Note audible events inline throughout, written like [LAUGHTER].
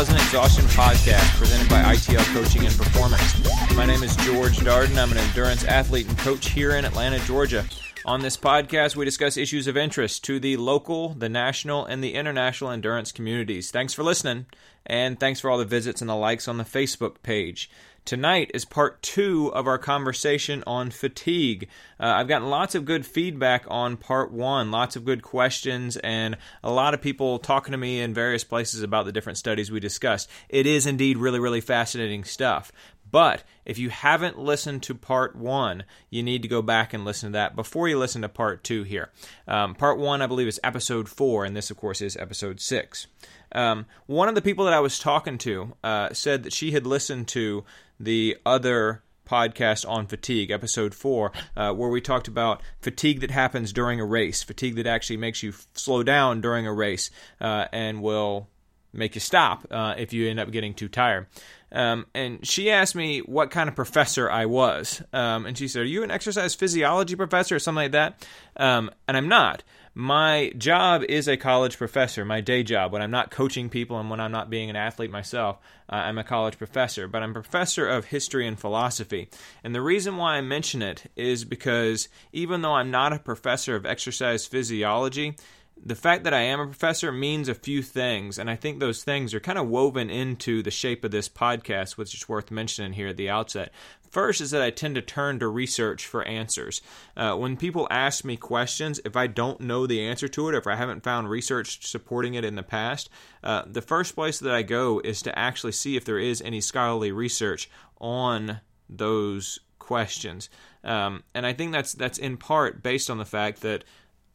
Pleasant Exhaustion podcast presented by ITL Coaching and Performance. My name is George Darden. I'm an endurance athlete and coach here in Atlanta, Georgia. On this podcast, we discuss issues of interest to the local, the national, and the international endurance communities. Thanks for listening, and thanks for all the visits and the likes on the Facebook page. Tonight is part two of our conversation on fatigue. Uh, I've gotten lots of good feedback on part one, lots of good questions, and a lot of people talking to me in various places about the different studies we discussed. It is indeed really, really fascinating stuff. But if you haven't listened to part one, you need to go back and listen to that before you listen to part two here. Um, part one, I believe, is episode four, and this, of course, is episode six. Um, one of the people that I was talking to uh, said that she had listened to the other podcast on fatigue, episode four, uh, where we talked about fatigue that happens during a race, fatigue that actually makes you f- slow down during a race uh, and will make you stop uh, if you end up getting too tired. Um, and she asked me what kind of professor I was. Um, and she said, Are you an exercise physiology professor or something like that? Um, and I'm not. My job is a college professor, my day job. When I'm not coaching people and when I'm not being an athlete myself, uh, I'm a college professor. But I'm professor of history and philosophy. And the reason why I mention it is because even though I'm not a professor of exercise physiology, the fact that I am a professor means a few things, and I think those things are kind of woven into the shape of this podcast, which is worth mentioning here at the outset. First is that I tend to turn to research for answers. Uh, when people ask me questions, if I don't know the answer to it, if I haven't found research supporting it in the past, uh, the first place that I go is to actually see if there is any scholarly research on those questions. Um, and I think that's that's in part based on the fact that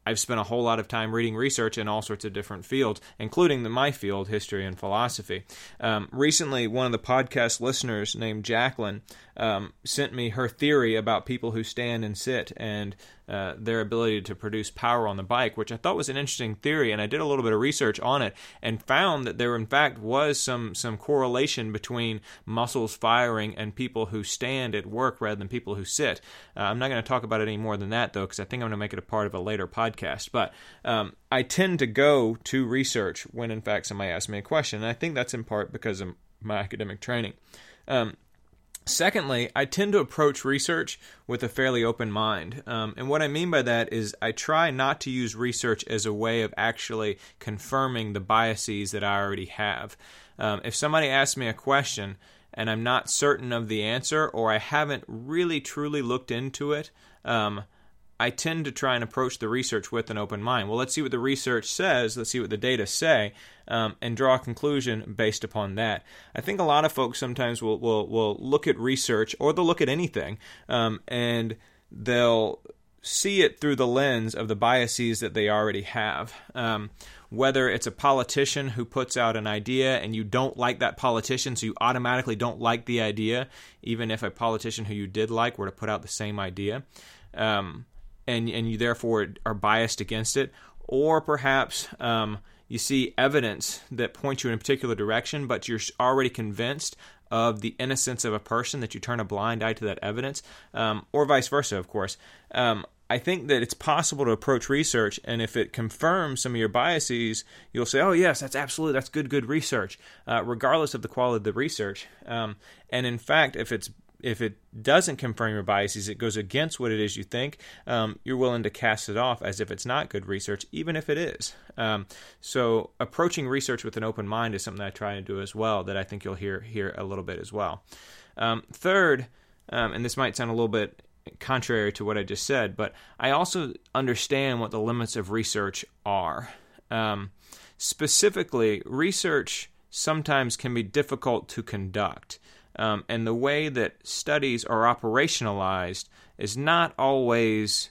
I've spent a whole lot of time reading research in all sorts of different fields, including the, my field, history and philosophy. Um, recently, one of the podcast listeners named Jacqueline um, sent me her theory about people who stand and sit and uh, their ability to produce power on the bike, which I thought was an interesting theory. And I did a little bit of research on it and found that there, in fact, was some some correlation between muscles firing and people who stand at work rather than people who sit. Uh, I'm not going to talk about it any more than that, though, because I think I'm going to make it a part of a later podcast. But um, I tend to go to research when, in fact, somebody asks me a question, and I think that's in part because of my academic training. Um, Secondly, I tend to approach research with a fairly open mind. Um, and what I mean by that is I try not to use research as a way of actually confirming the biases that I already have. Um, if somebody asks me a question and I'm not certain of the answer or I haven't really truly looked into it, um, I tend to try and approach the research with an open mind. Well, let's see what the research says, let's see what the data say, um, and draw a conclusion based upon that. I think a lot of folks sometimes will, will, will look at research or they'll look at anything um, and they'll see it through the lens of the biases that they already have. Um, whether it's a politician who puts out an idea and you don't like that politician, so you automatically don't like the idea, even if a politician who you did like were to put out the same idea. Um, and and you therefore are biased against it, or perhaps um, you see evidence that points you in a particular direction, but you're already convinced of the innocence of a person that you turn a blind eye to that evidence, um, or vice versa, of course. Um, I think that it's possible to approach research, and if it confirms some of your biases, you'll say, "Oh, yes, that's absolutely that's good, good research," uh, regardless of the quality of the research. Um, and in fact, if it's if it doesn't confirm your biases, it goes against what it is you think, um, you're willing to cast it off as if it's not good research, even if it is. Um, so, approaching research with an open mind is something I try to do as well, that I think you'll hear here a little bit as well. Um, third, um, and this might sound a little bit contrary to what I just said, but I also understand what the limits of research are. Um, specifically, research sometimes can be difficult to conduct. Um, and the way that studies are operationalized is not always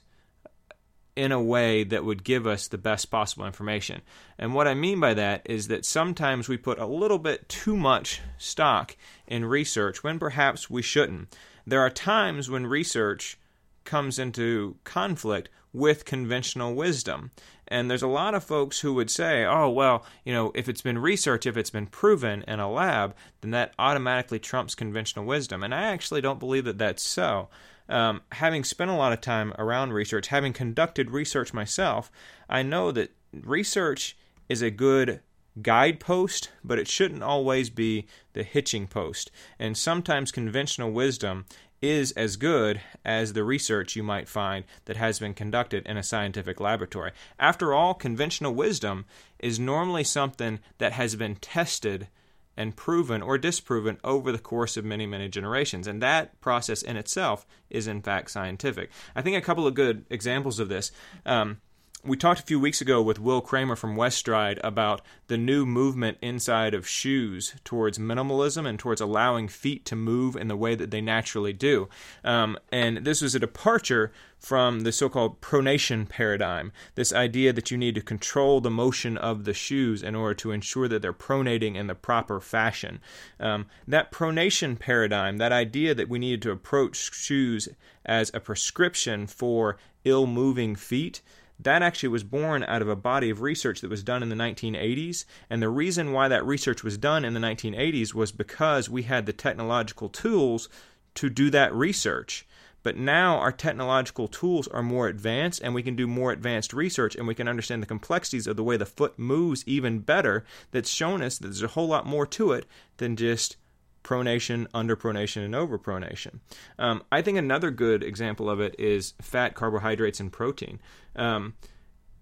in a way that would give us the best possible information. And what I mean by that is that sometimes we put a little bit too much stock in research when perhaps we shouldn't. There are times when research comes into conflict with conventional wisdom. And there's a lot of folks who would say, oh, well, you know, if it's been researched, if it's been proven in a lab, then that automatically trumps conventional wisdom. And I actually don't believe that that's so. Um, having spent a lot of time around research, having conducted research myself, I know that research is a good guidepost, but it shouldn't always be the hitching post. And sometimes conventional wisdom is as good as the research you might find that has been conducted in a scientific laboratory. After all, conventional wisdom is normally something that has been tested and proven or disproven over the course of many, many generations. And that process in itself is, in fact, scientific. I think a couple of good examples of this. Um, we talked a few weeks ago with Will Kramer from Weststride about the new movement inside of shoes towards minimalism and towards allowing feet to move in the way that they naturally do. Um, and this was a departure from the so called pronation paradigm this idea that you need to control the motion of the shoes in order to ensure that they're pronating in the proper fashion. Um, that pronation paradigm, that idea that we needed to approach shoes as a prescription for ill moving feet that actually was born out of a body of research that was done in the 1980s. And the reason why that research was done in the 1980s was because we had the technological tools to do that research. But now our technological tools are more advanced and we can do more advanced research and we can understand the complexities of the way the foot moves even better. That's shown us that there's a whole lot more to it than just pronation, underpronation, and overpronation. Um, I think another good example of it is fat, carbohydrates, and protein. Um,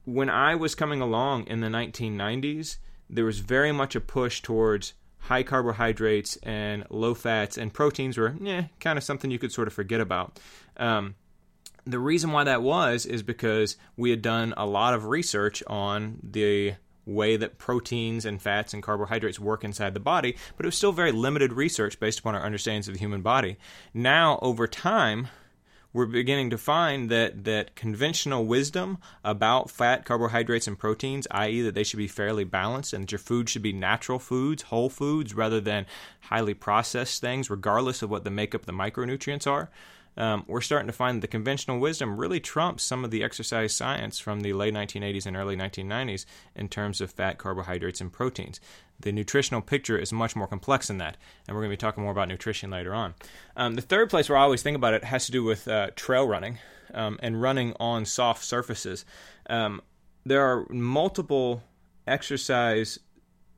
when I was coming along in the 1990s, there was very much a push towards high carbohydrates and low fats, and proteins were eh, kind of something you could sort of forget about. Um, the reason why that was is because we had done a lot of research on the way that proteins and fats and carbohydrates work inside the body, but it was still very limited research based upon our understandings of the human body. Now, over time, we're beginning to find that, that conventional wisdom about fat, carbohydrates, and proteins, i.e., that they should be fairly balanced and that your food should be natural foods, whole foods, rather than highly processed things, regardless of what the makeup of the micronutrients are, um, we're starting to find that the conventional wisdom really trumps some of the exercise science from the late 1980s and early 1990s in terms of fat, carbohydrates, and proteins. The nutritional picture is much more complex than that, and we're going to be talking more about nutrition later on. Um, the third place where I always think about it has to do with uh, trail running um, and running on soft surfaces. Um, there are multiple exercise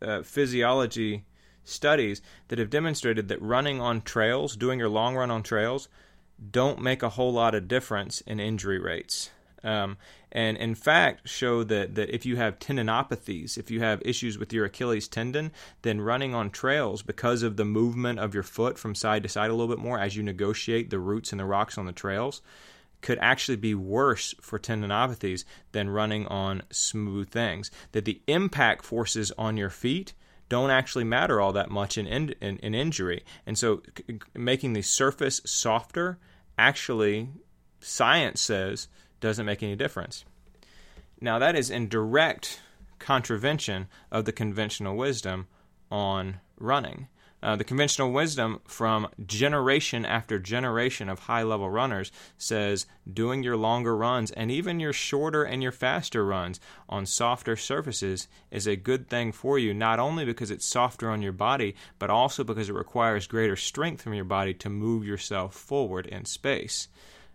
uh, physiology studies that have demonstrated that running on trails, doing your long run on trails, don't make a whole lot of difference in injury rates. Um, and in fact show that, that if you have tendinopathies, if you have issues with your Achilles tendon, then running on trails because of the movement of your foot from side to side a little bit more as you negotiate the roots and the rocks on the trails could actually be worse for tendinopathies than running on smooth things. That the impact forces on your feet don't actually matter all that much in, in, in injury. And so c- making the surface softer actually, science says, doesn't make any difference. Now, that is in direct contravention of the conventional wisdom on running. Uh, the conventional wisdom from generation after generation of high level runners says doing your longer runs and even your shorter and your faster runs on softer surfaces is a good thing for you, not only because it's softer on your body, but also because it requires greater strength from your body to move yourself forward in space.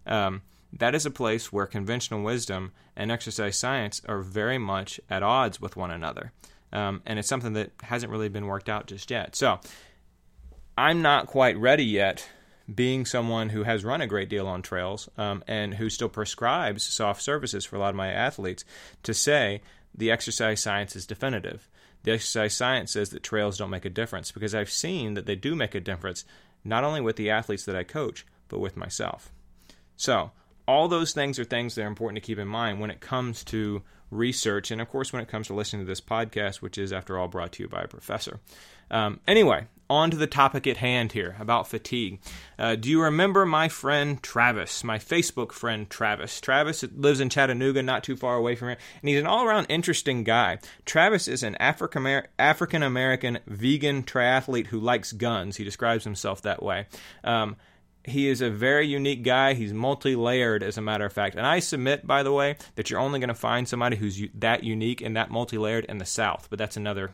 Um, that is a place where conventional wisdom and exercise science are very much at odds with one another. Um, and it's something that hasn't really been worked out just yet. So, I'm not quite ready yet, being someone who has run a great deal on trails um, and who still prescribes soft surfaces for a lot of my athletes, to say the exercise science is definitive. The exercise science says that trails don't make a difference because I've seen that they do make a difference, not only with the athletes that I coach, but with myself. So, all those things are things that are important to keep in mind when it comes to research, and of course, when it comes to listening to this podcast, which is, after all, brought to you by a professor. Um, anyway, on to the topic at hand here about fatigue. Uh, do you remember my friend Travis, my Facebook friend Travis? Travis lives in Chattanooga, not too far away from here, and he's an all around interesting guy. Travis is an African American vegan triathlete who likes guns. He describes himself that way. Um, he is a very unique guy. He's multi layered, as a matter of fact. And I submit, by the way, that you're only going to find somebody who's that unique and that multi layered in the South, but that's another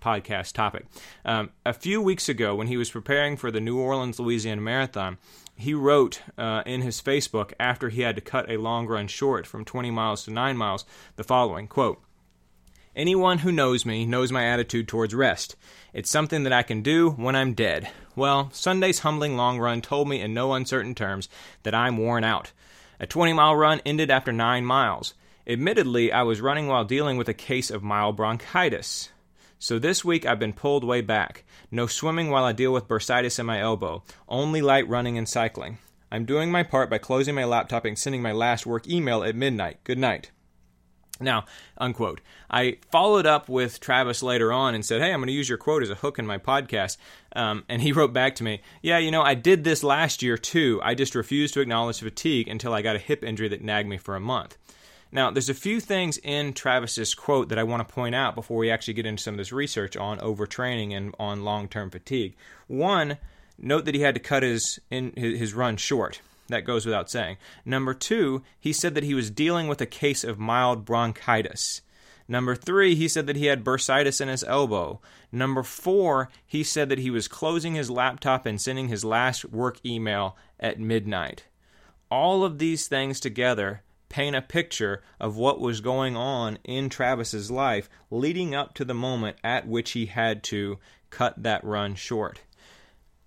podcast topic. Um, a few weeks ago, when he was preparing for the New Orleans, Louisiana Marathon, he wrote uh, in his Facebook after he had to cut a long run short from 20 miles to 9 miles the following quote, Anyone who knows me knows my attitude towards rest. It's something that I can do when I'm dead. Well, Sunday's humbling long run told me in no uncertain terms that I'm worn out. A 20 mile run ended after 9 miles. Admittedly, I was running while dealing with a case of mild bronchitis. So this week I've been pulled way back. No swimming while I deal with bursitis in my elbow. Only light running and cycling. I'm doing my part by closing my laptop and sending my last work email at midnight. Good night. Now, unquote. I followed up with Travis later on and said, Hey, I'm going to use your quote as a hook in my podcast. Um, and he [LAUGHS] wrote back to me, Yeah, you know, I did this last year too. I just refused to acknowledge fatigue until I got a hip injury that nagged me for a month. Now, there's a few things in Travis's quote that I want to point out before we actually get into some of this research on overtraining and on long term fatigue. One, note that he had to cut his, in, his run short. That goes without saying. Number two, he said that he was dealing with a case of mild bronchitis. Number three, he said that he had bursitis in his elbow. Number four, he said that he was closing his laptop and sending his last work email at midnight. All of these things together paint a picture of what was going on in Travis's life leading up to the moment at which he had to cut that run short.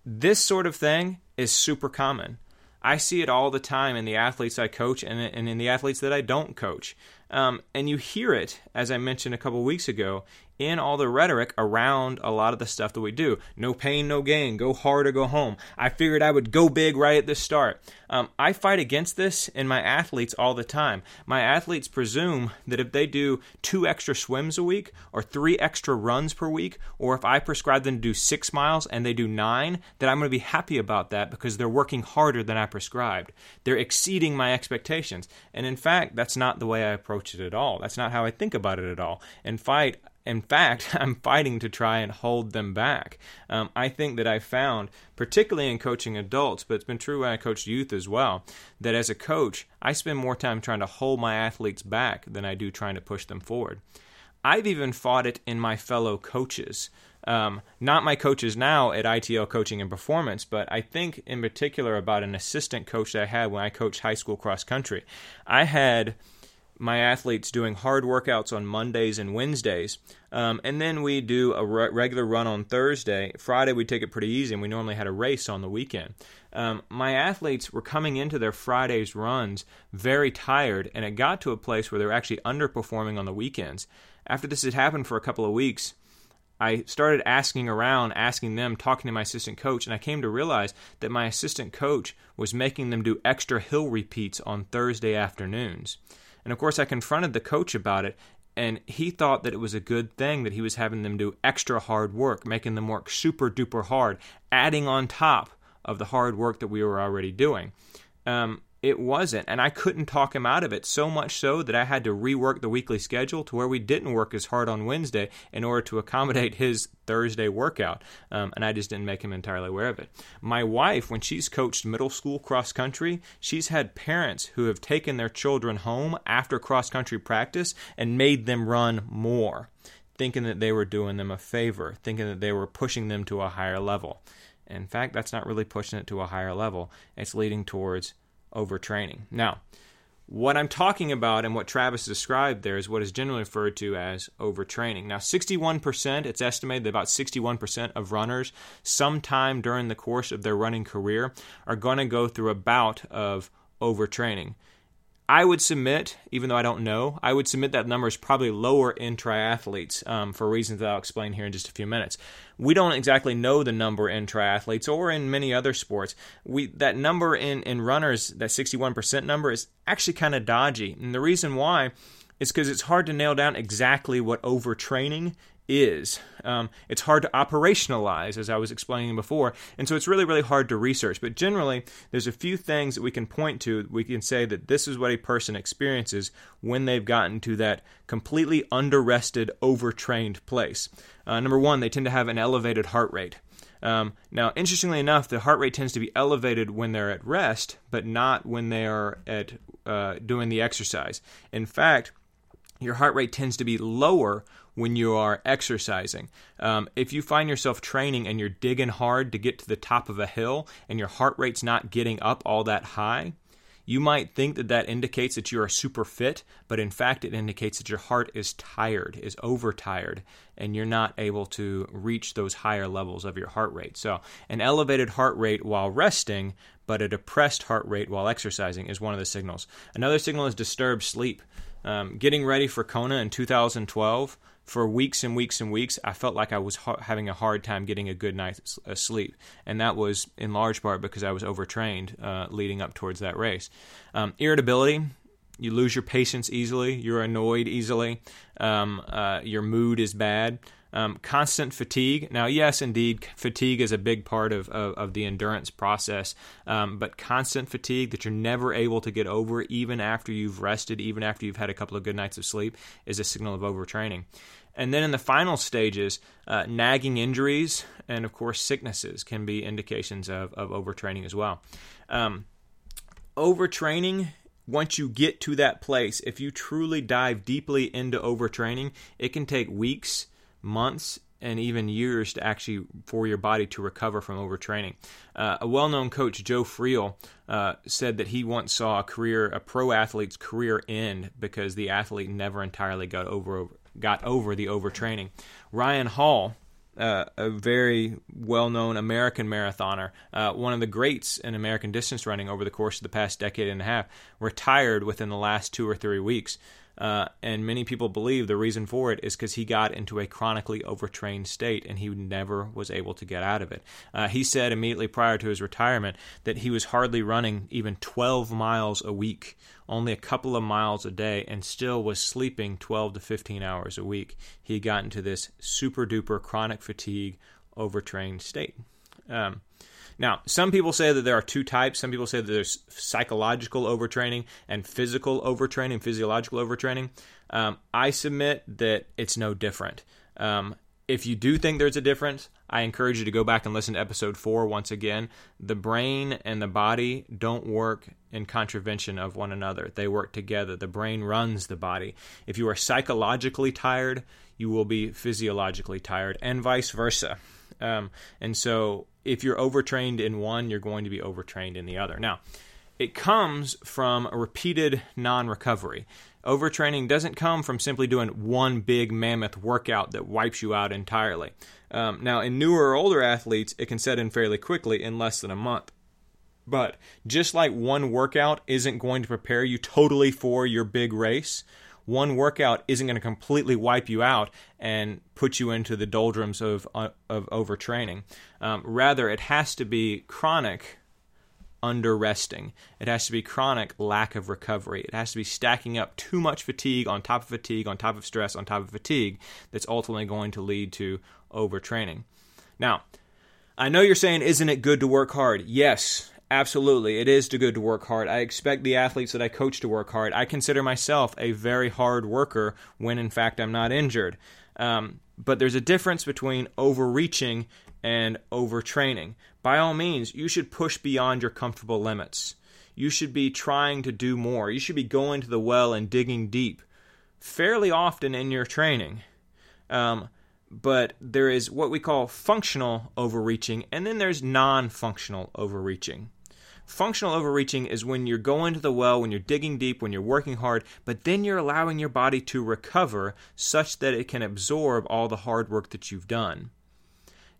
This sort of thing is super common. I see it all the time in the athletes I coach and, and in the athletes that I don't coach. Um, and you hear it, as I mentioned a couple weeks ago, in all the rhetoric around a lot of the stuff that we do. No pain, no gain. Go hard or go home. I figured I would go big right at the start. Um, I fight against this in my athletes all the time. My athletes presume that if they do two extra swims a week, or three extra runs per week, or if I prescribe them to do six miles and they do nine, that I'm going to be happy about that because they're working harder than I prescribed. They're exceeding my expectations. And in fact, that's not the way I approach it at all. That's not how I think about it at all. In fight, in fact, [LAUGHS] I'm fighting to try and hold them back. Um, I think that I found, particularly in coaching adults, but it's been true when I coach youth as well, that as a coach, I spend more time trying to hold my athletes back than I do trying to push them forward. I've even fought it in my fellow coaches. Um, not my coaches now at ITL Coaching and Performance, but I think in particular about an assistant coach that I had when I coached high school cross country. I had my athletes doing hard workouts on Mondays and Wednesdays. Um, and then we do a re- regular run on Thursday. Friday, we take it pretty easy, and we normally had a race on the weekend. Um, my athletes were coming into their Fridays runs very tired, and it got to a place where they were actually underperforming on the weekends. After this had happened for a couple of weeks, I started asking around, asking them, talking to my assistant coach, and I came to realize that my assistant coach was making them do extra hill repeats on Thursday afternoons. And of course, I confronted the coach about it, and he thought that it was a good thing that he was having them do extra hard work, making them work super duper hard, adding on top of the hard work that we were already doing. Um, it wasn't. And I couldn't talk him out of it, so much so that I had to rework the weekly schedule to where we didn't work as hard on Wednesday in order to accommodate [LAUGHS] his Thursday workout. Um, and I just didn't make him entirely aware of it. My wife, when she's coached middle school cross country, she's had parents who have taken their children home after cross country practice and made them run more, thinking that they were doing them a favor, thinking that they were pushing them to a higher level. In fact, that's not really pushing it to a higher level. It's leading towards overtraining. Now, what I'm talking about and what Travis described there is what is generally referred to as overtraining. Now, 61%, it's estimated that about 61% of runners, sometime during the course of their running career, are going to go through a bout of overtraining. I would submit, even though I don't know, I would submit that number is probably lower in triathletes um, for reasons that I'll explain here in just a few minutes. We don't exactly know the number in triathletes or in many other sports. We that number in in runners, that 61% number, is actually kind of dodgy, and the reason why is because it's hard to nail down exactly what overtraining is. Um, it's hard to operationalize, as I was explaining before, and so it's really, really hard to research. But generally, there's a few things that we can point to. We can say that this is what a person experiences when they've gotten to that completely underrested, overtrained place. Uh, number one, they tend to have an elevated heart rate. Um, now, interestingly enough, the heart rate tends to be elevated when they're at rest, but not when they are at uh, doing the exercise. In fact, your heart rate tends to be lower when you are exercising. Um, if you find yourself training and you're digging hard to get to the top of a hill and your heart rate's not getting up all that high, You might think that that indicates that you are super fit, but in fact, it indicates that your heart is tired, is overtired, and you're not able to reach those higher levels of your heart rate. So, an elevated heart rate while resting, but a depressed heart rate while exercising is one of the signals. Another signal is disturbed sleep. Um, getting ready for Kona in 2012 for weeks and weeks and weeks, I felt like I was ha- having a hard time getting a good night's uh, sleep. And that was in large part because I was overtrained uh, leading up towards that race. Um, irritability, you lose your patience easily, you're annoyed easily, um, uh, your mood is bad. Um, constant fatigue. Now, yes, indeed, fatigue is a big part of, of, of the endurance process, um, but constant fatigue that you're never able to get over, even after you've rested, even after you've had a couple of good nights of sleep, is a signal of overtraining. And then in the final stages, uh, nagging injuries and, of course, sicknesses can be indications of, of overtraining as well. Um, overtraining once you get to that place, if you truly dive deeply into overtraining, it can take weeks months and even years to actually for your body to recover from overtraining. Uh, a well-known coach, Joe Friel, uh, said that he once saw a career, a pro athlete's career end because the athlete never entirely got over got over the overtraining. Ryan Hall. Uh, a very well known American marathoner, uh, one of the greats in American distance running over the course of the past decade and a half, retired within the last two or three weeks. Uh, and many people believe the reason for it is because he got into a chronically overtrained state and he never was able to get out of it. Uh, he said immediately prior to his retirement that he was hardly running even 12 miles a week, only a couple of miles a day, and still was sleeping 12 to 15 hours a week. He got into this super duper chronic fatigue, overtrained state. Um, now, some people say that there are two types. Some people say that there's psychological overtraining and physical overtraining, physiological overtraining. Um, I submit that it's no different. Um, if you do think there's a difference, I encourage you to go back and listen to episode four once again. The brain and the body don't work in contravention of one another, they work together. The brain runs the body. If you are psychologically tired, you will be physiologically tired, and vice versa. Um, and so if you're overtrained in one, you're going to be overtrained in the other. Now, it comes from a repeated non recovery. Overtraining doesn't come from simply doing one big mammoth workout that wipes you out entirely. Um, now, in newer or older athletes, it can set in fairly quickly in less than a month. But just like one workout isn't going to prepare you totally for your big race, one workout isn't going to completely wipe you out and put you into the doldrums of uh, of overtraining. Um, rather, it has to be chronic under resting. It has to be chronic lack of recovery. It has to be stacking up too much fatigue on top of fatigue, on top of stress, on top of fatigue that's ultimately going to lead to overtraining. Now, I know you're saying, isn't it good to work hard? Yes, Absolutely, it is good to work hard. I expect the athletes that I coach to work hard. I consider myself a very hard worker when, in fact, I'm not injured. Um, but there's a difference between overreaching and overtraining. By all means, you should push beyond your comfortable limits. You should be trying to do more. You should be going to the well and digging deep fairly often in your training. Um, but there is what we call functional overreaching, and then there's non functional overreaching. Functional overreaching is when you're going to the well, when you're digging deep, when you're working hard, but then you're allowing your body to recover such that it can absorb all the hard work that you've done.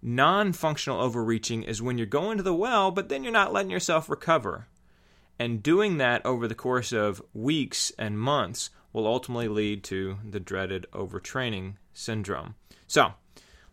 Non functional overreaching is when you're going to the well, but then you're not letting yourself recover. And doing that over the course of weeks and months will ultimately lead to the dreaded overtraining syndrome. So,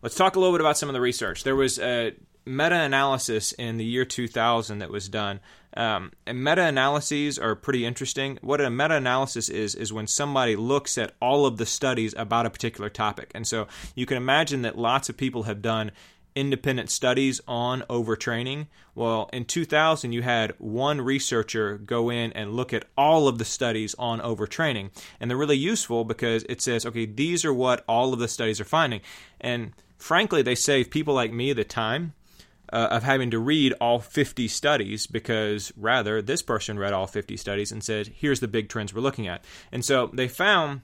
let's talk a little bit about some of the research. There was a meta analysis in the year 2000 that was done. Um, and meta analyses are pretty interesting. What a meta analysis is, is when somebody looks at all of the studies about a particular topic. And so you can imagine that lots of people have done independent studies on overtraining. Well, in 2000, you had one researcher go in and look at all of the studies on overtraining. And they're really useful because it says, okay, these are what all of the studies are finding. And frankly, they save people like me the time uh, of having to read all 50 studies because rather this person read all 50 studies and said, here's the big trends we're looking at. And so they found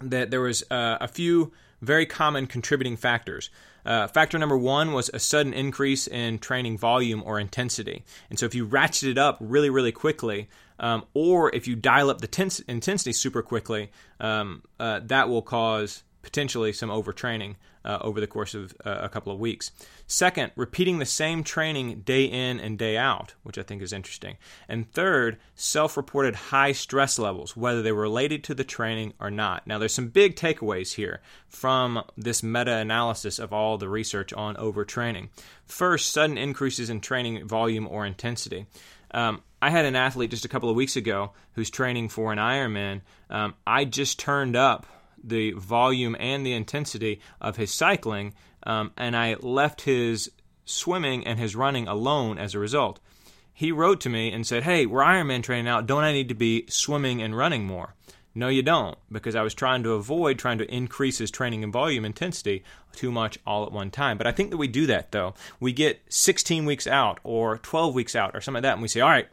that there was uh, a few very common contributing factors. Uh, factor number one was a sudden increase in training volume or intensity. And so if you ratchet it up really, really quickly, um, or if you dial up the tens- intensity super quickly, um, uh, that will cause potentially some overtraining uh, over the course of uh, a couple of weeks. Second, repeating the same training day in and day out, which I think is interesting. And third, self reported high stress levels, whether they were related to the training or not. Now, there's some big takeaways here from this meta analysis of all the research on overtraining. First, sudden increases in training volume or intensity. Um, I had an athlete just a couple of weeks ago who's training for an Ironman. Um, I just turned up the volume and the intensity of his cycling, um, and I left his swimming and his running alone as a result. He wrote to me and said, Hey, we're Ironman training now. Don't I need to be swimming and running more? No, you don't, because I was trying to avoid trying to increase his training and volume intensity too much all at one time. But I think that we do that, though. We get 16 weeks out or 12 weeks out or something like that, and we say, All right,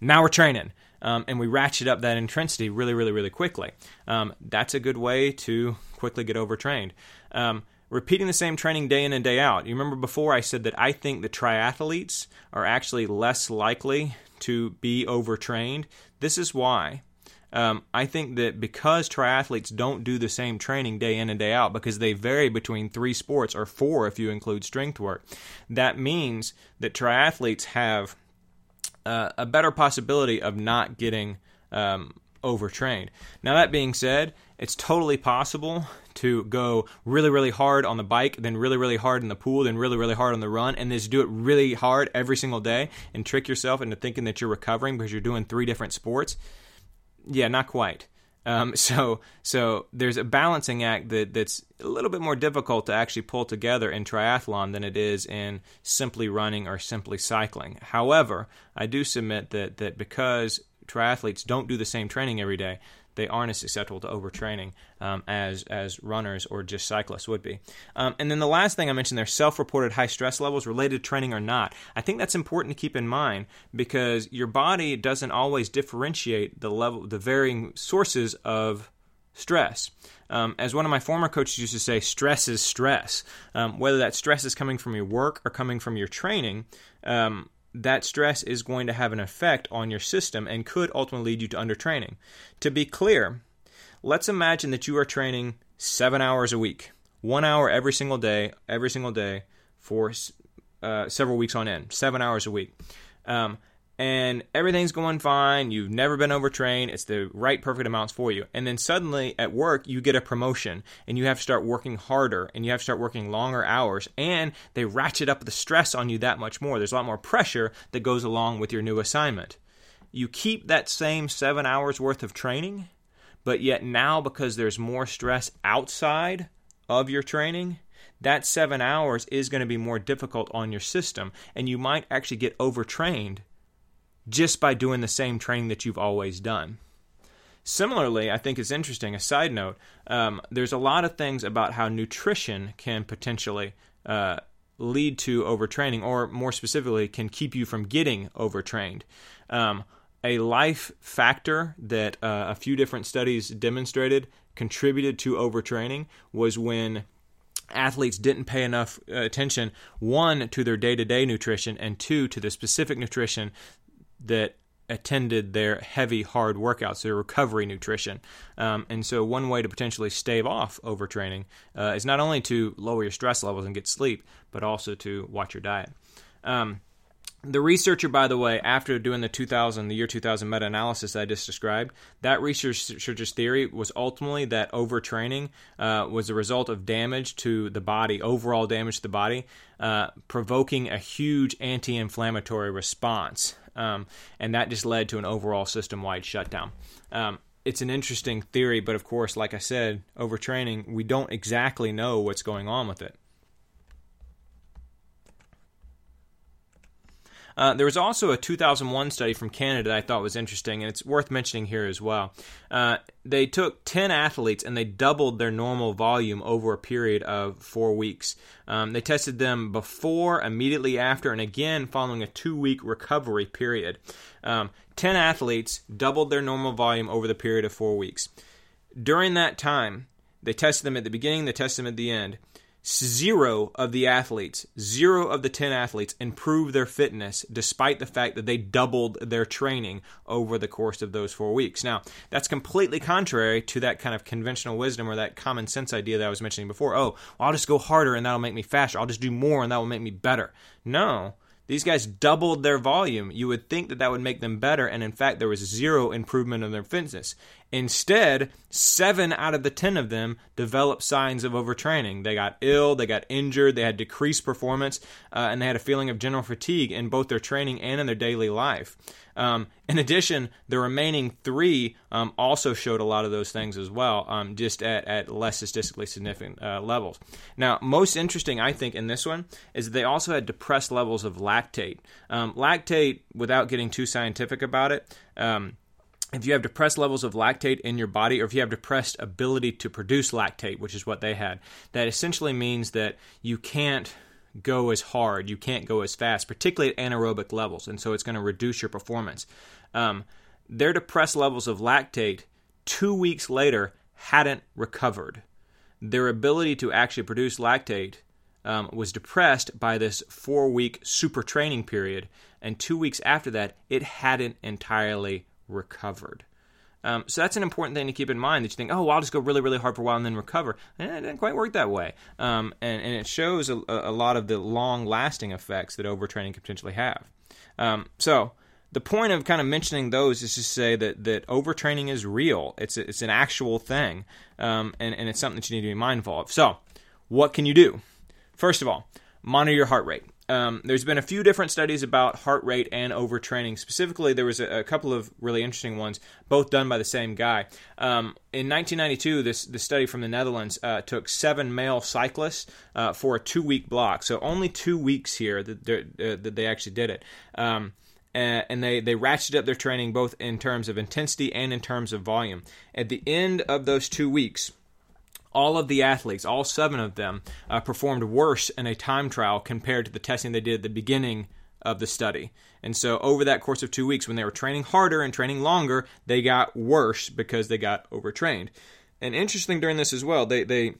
now we're training um, and we ratchet up that intensity really, really, really quickly. Um, that's a good way to quickly get overtrained. Um, repeating the same training day in and day out. You remember before I said that I think the triathletes are actually less likely to be overtrained. This is why. Um, I think that because triathletes don't do the same training day in and day out, because they vary between three sports or four if you include strength work, that means that triathletes have uh, a better possibility of not getting um, overtrained. Now, that being said, it's totally possible to go really, really hard on the bike, then really, really hard in the pool, then really, really hard on the run, and just do it really hard every single day and trick yourself into thinking that you're recovering because you're doing three different sports. Yeah, not quite. Um, [LAUGHS] so so there's a balancing act that that's a little bit more difficult to actually pull together in triathlon than it is in simply running or simply cycling. However, I do submit that that because triathletes don't do the same training every day, they aren't as susceptible to overtraining um, as as runners or just cyclists would be. Um, and then the last thing I mentioned there, self-reported high stress levels related to training or not. I think that's important to keep in mind because your body doesn't always differentiate the level, the varying sources of stress. Um, as one of my former coaches used to say, stress is stress. Um, whether that stress is coming from your work or coming from your training, um, that stress is going to have an effect on your system and could ultimately lead you to undertraining. To be clear, let's imagine that you are training seven hours a week, one hour every single day, every single day for uh, several weeks on end, seven hours a week. Um, and everything's going fine. You've never been overtrained. It's the right perfect amounts for you. And then suddenly at work, you get a promotion and you have to start working harder and you have to start working longer hours and they ratchet up the stress on you that much more. There's a lot more pressure that goes along with your new assignment. You keep that same seven hours worth of training, but yet now because there's more stress outside of your training, that seven hours is going to be more difficult on your system and you might actually get overtrained just by doing the same training that you've always done. Similarly, I think it's interesting, a side note, um, there's a lot of things about how nutrition can potentially uh, lead to overtraining, or more specifically, can keep you from getting overtrained. Um, a life factor that uh, a few different studies demonstrated contributed to overtraining was when athletes didn't pay enough uh, attention one to their day-to-day nutrition and two to the specific nutrition that attended their heavy, hard workouts, their recovery nutrition. Um, and so, one way to potentially stave off overtraining uh, is not only to lower your stress levels and get sleep, but also to watch your diet. Um, the researcher, by the way, after doing the 2000, the year 2000 meta-analysis I just described, that researcher's theory was ultimately that overtraining uh, was a result of damage to the body, overall damage to the body, uh, provoking a huge anti-inflammatory response um, and that just led to an overall system-wide shutdown. Um, it's an interesting theory, but of course, like I said, overtraining, we don't exactly know what's going on with it. Uh, there was also a 2001 study from Canada that I thought was interesting, and it's worth mentioning here as well. Uh, they took 10 athletes and they doubled their normal volume over a period of four weeks. Um, they tested them before, immediately after, and again following a two week recovery period. Um, 10 athletes doubled their normal volume over the period of four weeks. During that time, they tested them at the beginning, they tested them at the end zero of the athletes, zero of the 10 athletes improved their fitness despite the fact that they doubled their training over the course of those four weeks. Now, that's completely contrary to that kind of conventional wisdom or that common sense idea that I was mentioning before. Oh, well, I'll just go harder and that'll make me faster. I'll just do more and that will make me better. No. These guys doubled their volume. You would think that that would make them better, and in fact, there was zero improvement in their fitness. Instead, seven out of the ten of them developed signs of overtraining. They got ill, they got injured, they had decreased performance, uh, and they had a feeling of general fatigue in both their training and in their daily life. Um, in addition, the remaining three um, also showed a lot of those things as well, um, just at, at less statistically significant uh, levels. Now, most interesting, I think, in this one is that they also had depressed levels of lactate. Um, lactate, without getting too scientific about it, um, if you have depressed levels of lactate in your body, or if you have depressed ability to produce lactate, which is what they had, that essentially means that you can't go as hard, you can't go as fast, particularly at anaerobic levels, and so it's going to reduce your performance. Um, their depressed levels of lactate two weeks later hadn't recovered. Their ability to actually produce lactate um, was depressed by this four week super training period, and two weeks after that, it hadn't entirely recovered. Um, so that's an important thing to keep in mind that you think, oh, well, I'll just go really, really hard for a while and then recover. And it didn't quite work that way. Um, and, and, it shows a, a, lot of the long lasting effects that overtraining can potentially have. Um, so the point of kind of mentioning those is to say that, that overtraining is real, it's, a, it's an actual thing, um, and, and it's something that you need to be mindful of. So, what can you do? First of all, monitor your heart rate um, there's been a few different studies about heart rate and overtraining. Specifically, there was a, a couple of really interesting ones, both done by the same guy. Um, in 1992, this the study from the Netherlands uh, took seven male cyclists uh, for a two-week block. So only two weeks here that, uh, that they actually did it. Um, and they, they ratcheted up their training both in terms of intensity and in terms of volume. At the end of those two weeks, all of the athletes, all seven of them, uh, performed worse in a time trial compared to the testing they did at the beginning of the study. And so, over that course of two weeks, when they were training harder and training longer, they got worse because they got overtrained. And interesting during this as well, they, they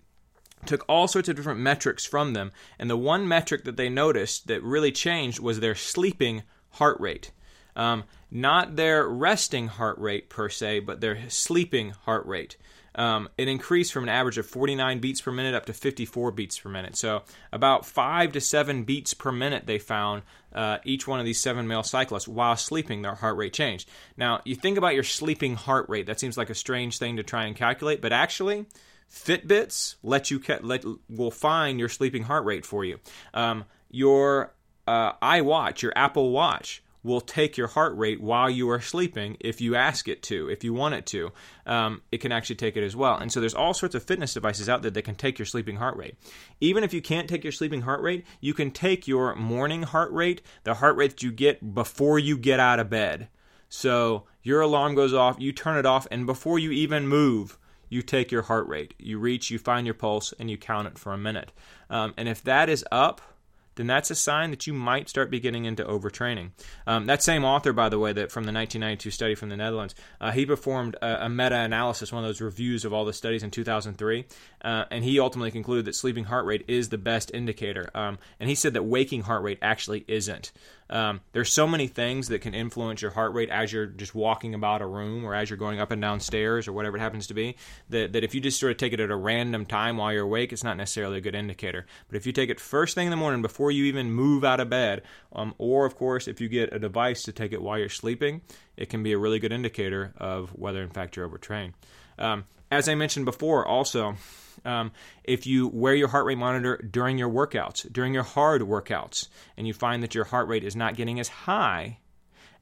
took all sorts of different metrics from them. And the one metric that they noticed that really changed was their sleeping heart rate. Um, not their resting heart rate per se, but their sleeping heart rate um, it increased from an average of 49 beats per minute up to 54 beats per minute. So about five to seven beats per minute they found uh, each one of these seven male cyclists while sleeping, their heart rate changed. Now you think about your sleeping heart rate. That seems like a strange thing to try and calculate, but actually. Fitbits let you let will find your sleeping heart rate for you. Um, your uh, iWatch, your Apple Watch, will take your heart rate while you are sleeping if you ask it to, if you want it to. Um, it can actually take it as well. And so there's all sorts of fitness devices out there that can take your sleeping heart rate. Even if you can't take your sleeping heart rate, you can take your morning heart rate, the heart rate that you get before you get out of bed. So your alarm goes off, you turn it off, and before you even move, you take your heart rate. You reach, you find your pulse, and you count it for a minute. Um, and if that is up, then that's a sign that you might start be getting into overtraining. Um, that same author, by the way, that from the 1992 study from the Netherlands, uh, he performed a, a, meta-analysis, one of those reviews of all the studies in 2003, uh, and he ultimately concluded that sleeping heart rate is the best indicator. Um, and he said that waking heart rate actually isn't. Um, there's so many things that can influence your heart rate as you're just walking about a room or as you're going up and down stairs or whatever it happens to be. That, that if you just sort of take it at a random time while you're awake, it's not necessarily a good indicator. But if you take it first thing in the morning before you even move out of bed, um, or of course if you get a device to take it while you're sleeping, it can be a really good indicator of whether in fact you're overtrained. Um, as I mentioned before, also um, if you wear your heart rate monitor during your workouts, during your hard workouts, and you find that your heart rate is not getting as high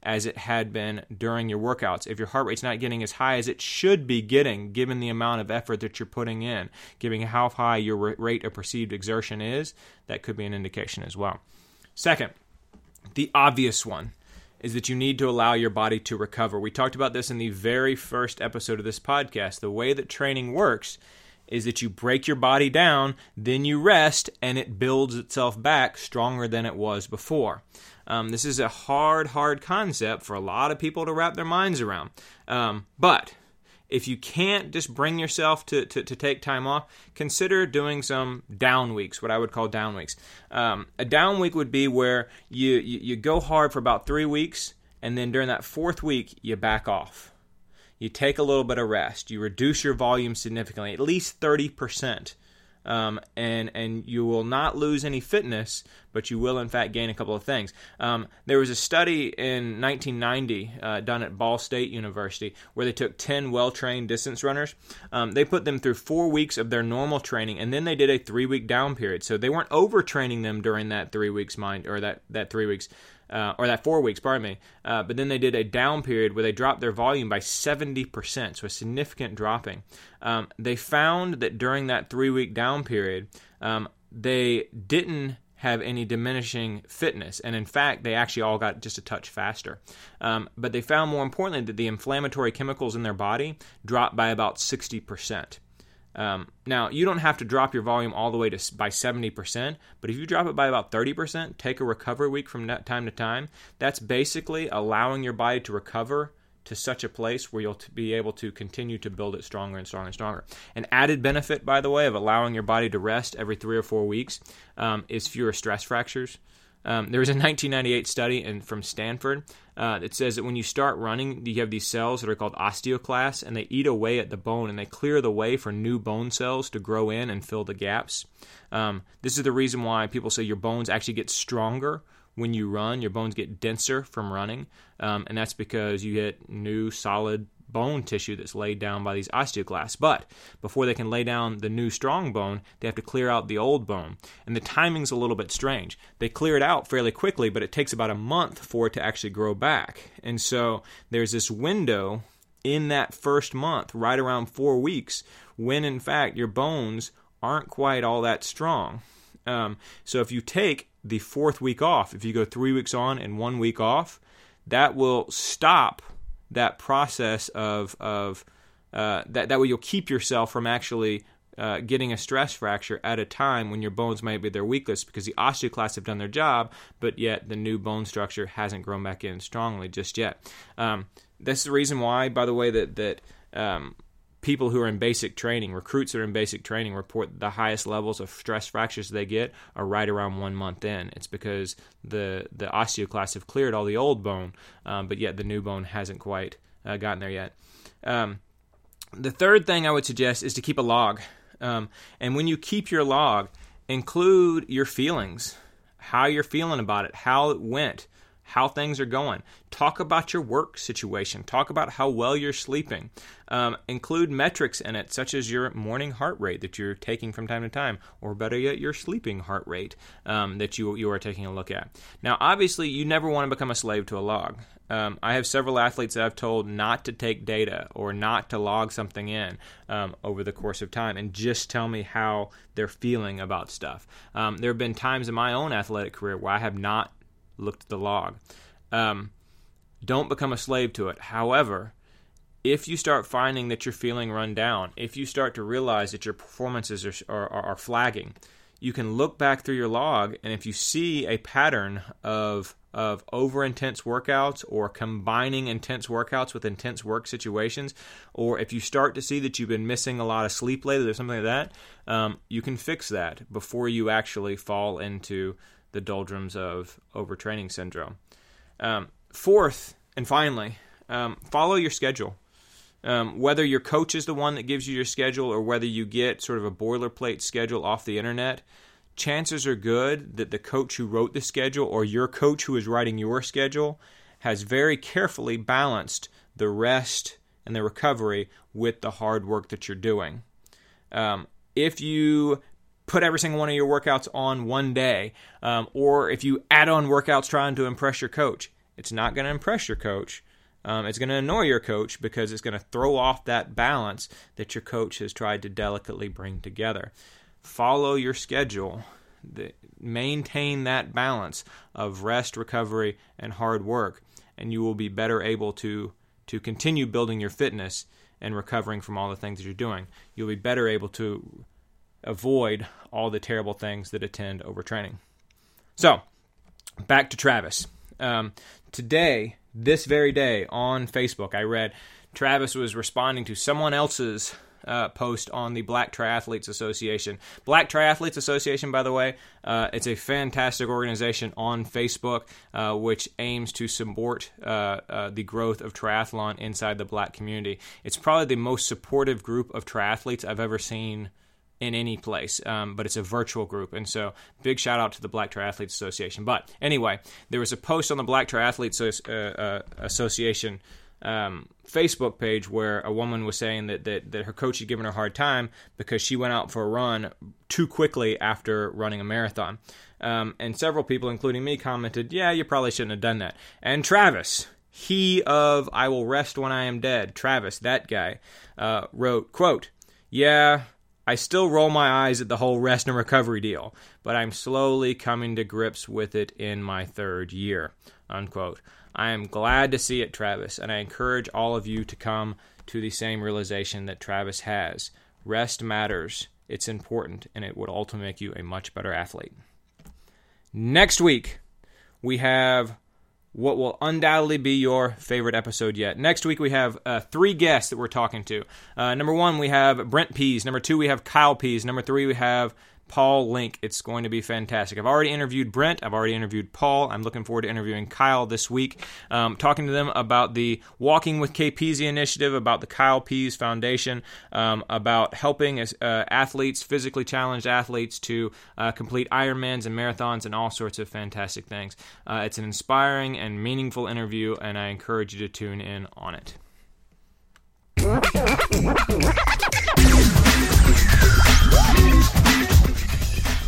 as it had been during your workouts. If your heart rate's not getting as high as it should be getting, given the amount of effort that you're putting in, given how high your rate of perceived exertion is, that could be an indication as well. Second, the obvious one is that you need to allow your body to recover. We talked about this in the very first episode of this podcast. The way that training works is that you break your body down, then you rest, and it builds itself back stronger than it was before. Um, this is a hard, hard concept for a lot of people to wrap their minds around. Um, but if you can't just bring yourself to, to, to, take time off, consider doing some down weeks, what I would call down weeks. Um, a down week would be where you, you, you go hard for about three weeks, and then during that fourth week, you back off. You take a little bit of rest. You reduce your volume significantly, at least 30% um, and and you will not lose any fitness, but you will in fact gain a couple of things. Um, there was a study in 1990 uh, done at Ball State University where they took 10 well-trained distance runners. Um, they put them through four weeks of their normal training, and then they did a three-week down period. So they weren't overtraining them during that three weeks mind or that that three weeks uh, or that four weeks, pardon me. Uh, but then they did a down period where they dropped their volume by 70%, so a significant dropping. Um, they found that during that three week down period, um, they didn't have any diminishing fitness, and in fact, they actually all got just a touch faster. Um, but they found more importantly that the inflammatory chemicals in their body dropped by about 60%. Um, now, you don't have to drop your volume all the way to by 70%, but if you drop it by about 30%, take a recovery week from time to time, that's basically allowing your body to recover to such a place where you'll be able to continue to build it stronger and stronger and stronger. An added benefit, by the way, of allowing your body to rest every three or four weeks um, is fewer stress fractures. Um, there was a 1998 study in, from Stanford uh, that says that when you start running, you have these cells that are called osteoclasts, and they eat away at the bone and they clear the way for new bone cells to grow in and fill the gaps. Um, this is the reason why people say your bones actually get stronger when you run. Your bones get denser from running, um, and that's because you get new solid bone tissue that's laid down by these osteoclasts. But before they can lay down the new strong bone, they have to clear out the old bone. And the timing's a little bit strange. They clear it out fairly quickly, but it takes about a month for it to actually grow back. And so there's this window in that first month, right around four weeks, when in fact your bones aren't quite all that strong. Um, so if you take the fourth week off, if you go three weeks on and one week off, that will stop that process of of uh, that that way you'll keep yourself from actually uh, getting a stress fracture at a time when your bones might be their weakest because the osteoclasts have done their job, but yet the new bone structure hasn't grown back in strongly just yet. Um, that's the reason why, by the way, that that um, people who are in basic training, recruits that are in basic training, report the highest levels of stress fractures they get are right around one month in. It's because the the osteoclasts have cleared all the old bone, um, but yet the new bone hasn't quite uh, gotten there yet. Um, the third thing I would suggest is to keep a log. Um, and when you keep your log, include your feelings, how you're feeling about it, how it went, how things are going. Talk about your work situation. Talk about how well you're sleeping. Um, include metrics in it, such as your morning heart rate that you're taking from time to time, or better yet, your sleeping heart rate um, that you, you are taking a look at. Now, obviously, you never want to become a slave to a log. Um, I have several athletes that I've told not to take data or not to log something in um, over the course of time and just tell me how they're feeling about stuff. Um, there have been times in my own athletic career where I have not looked at the log. Um, don't become a slave to it. However, if you start finding that you're feeling run down, if you start to realize that your performances are, are, are flagging, you can look back through your log, and if you see a pattern of of over intense workouts or combining intense workouts with intense work situations, or if you start to see that you've been missing a lot of sleep lately or something like that, um, you can fix that before you actually fall into the doldrums of overtraining syndrome. Um, fourth, and finally, um, follow your schedule. Um, whether your coach is the one that gives you your schedule or whether you get sort of a boilerplate schedule off the internet, chances are good that the coach who wrote the schedule or your coach who is writing your schedule has very carefully balanced the rest and the recovery with the hard work that you're doing. Um, if you put every single one of your workouts on one day, um, or if you add on workouts trying to impress your coach, it's not going to impress your coach. Um, it's going to annoy your coach because it's going to throw off that balance that your coach has tried to delicately bring together. Follow your schedule. The, maintain that balance of rest, recovery, and hard work, and you will be better able to to continue building your fitness and recovering from all the things that you're doing. You'll be better able to avoid all the terrible things that attend overtraining. So, back to Travis. Um, today, this very day on Facebook, I read Travis was responding to someone else's uh, post on the Black Triathletes Association. Black Triathletes Association, by the way, uh, it's a fantastic organization on Facebook uh, which aims to support uh, uh, the growth of triathlon inside the black community. It's probably the most supportive group of triathletes I've ever seen in any place, um, but it's a virtual group. And so, big shout out to the Black Triathletes Association. But anyway, there was a post on the Black Triathletes uh, Association um, Facebook page where a woman was saying that, that, that her coach had given her a hard time because she went out for a run too quickly after running a marathon. Um, and several people, including me, commented, Yeah, you probably shouldn't have done that. And Travis, he of I Will Rest When I Am Dead, Travis, that guy, uh, wrote, quote, Yeah, I still roll my eyes at the whole rest and recovery deal, but I'm slowly coming to grips with it in my third year. Unquote. I am glad to see it, Travis, and I encourage all of you to come to the same realization that Travis has. Rest matters, it's important, and it would ultimately make you a much better athlete. Next week, we have what will undoubtedly be your favorite episode yet. Next week, we have uh, three guests that we're talking to. Uh, number one, we have Brent Pease. Number two, we have Kyle Pease. Number three, we have Paul Link. It's going to be fantastic. I've already interviewed Brent. I've already interviewed Paul. I'm looking forward to interviewing Kyle this week, um, talking to them about the Walking with KPZ initiative, about the Kyle Pease Foundation, um, about helping uh, athletes, physically challenged athletes, to uh, complete Ironmans and marathons and all sorts of fantastic things. Uh, it's an inspiring and meaningful interview, and I encourage you to tune in on it. [LAUGHS]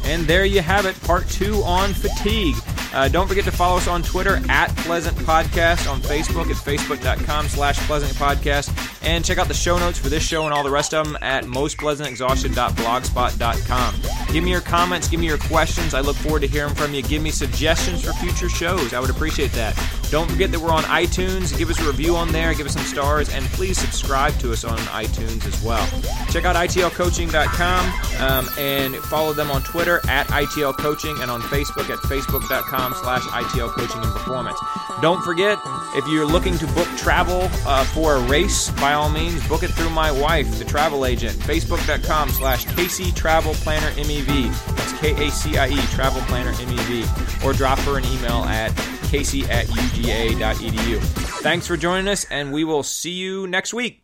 And there you have it, part two on fatigue. Uh, don't forget to follow us on Twitter at Pleasant Podcast, on Facebook at facebook.com slash Pleasant Podcast, and check out the show notes for this show and all the rest of them at mostpleasantexhaustion.blogspot.com. Give me your comments, give me your questions. I look forward to hearing from you. Give me suggestions for future shows. I would appreciate that. Don't forget that we're on iTunes. Give us a review on there, give us some stars, and please subscribe to us on iTunes as well. Check out itlcoaching.com um, and follow them on Twitter at itlcoaching and on Facebook at facebook.com slash itlcoaching and performance. Don't forget, if you're looking to book travel uh, for a race, by all means, book it through my wife, the travel agent. Facebook.com slash Kacie Travel Planner MEV. That's K A C I E Travel Planner MEV. Or drop her an email at kacie at uga.edu. Thanks for joining us, and we will see you next week.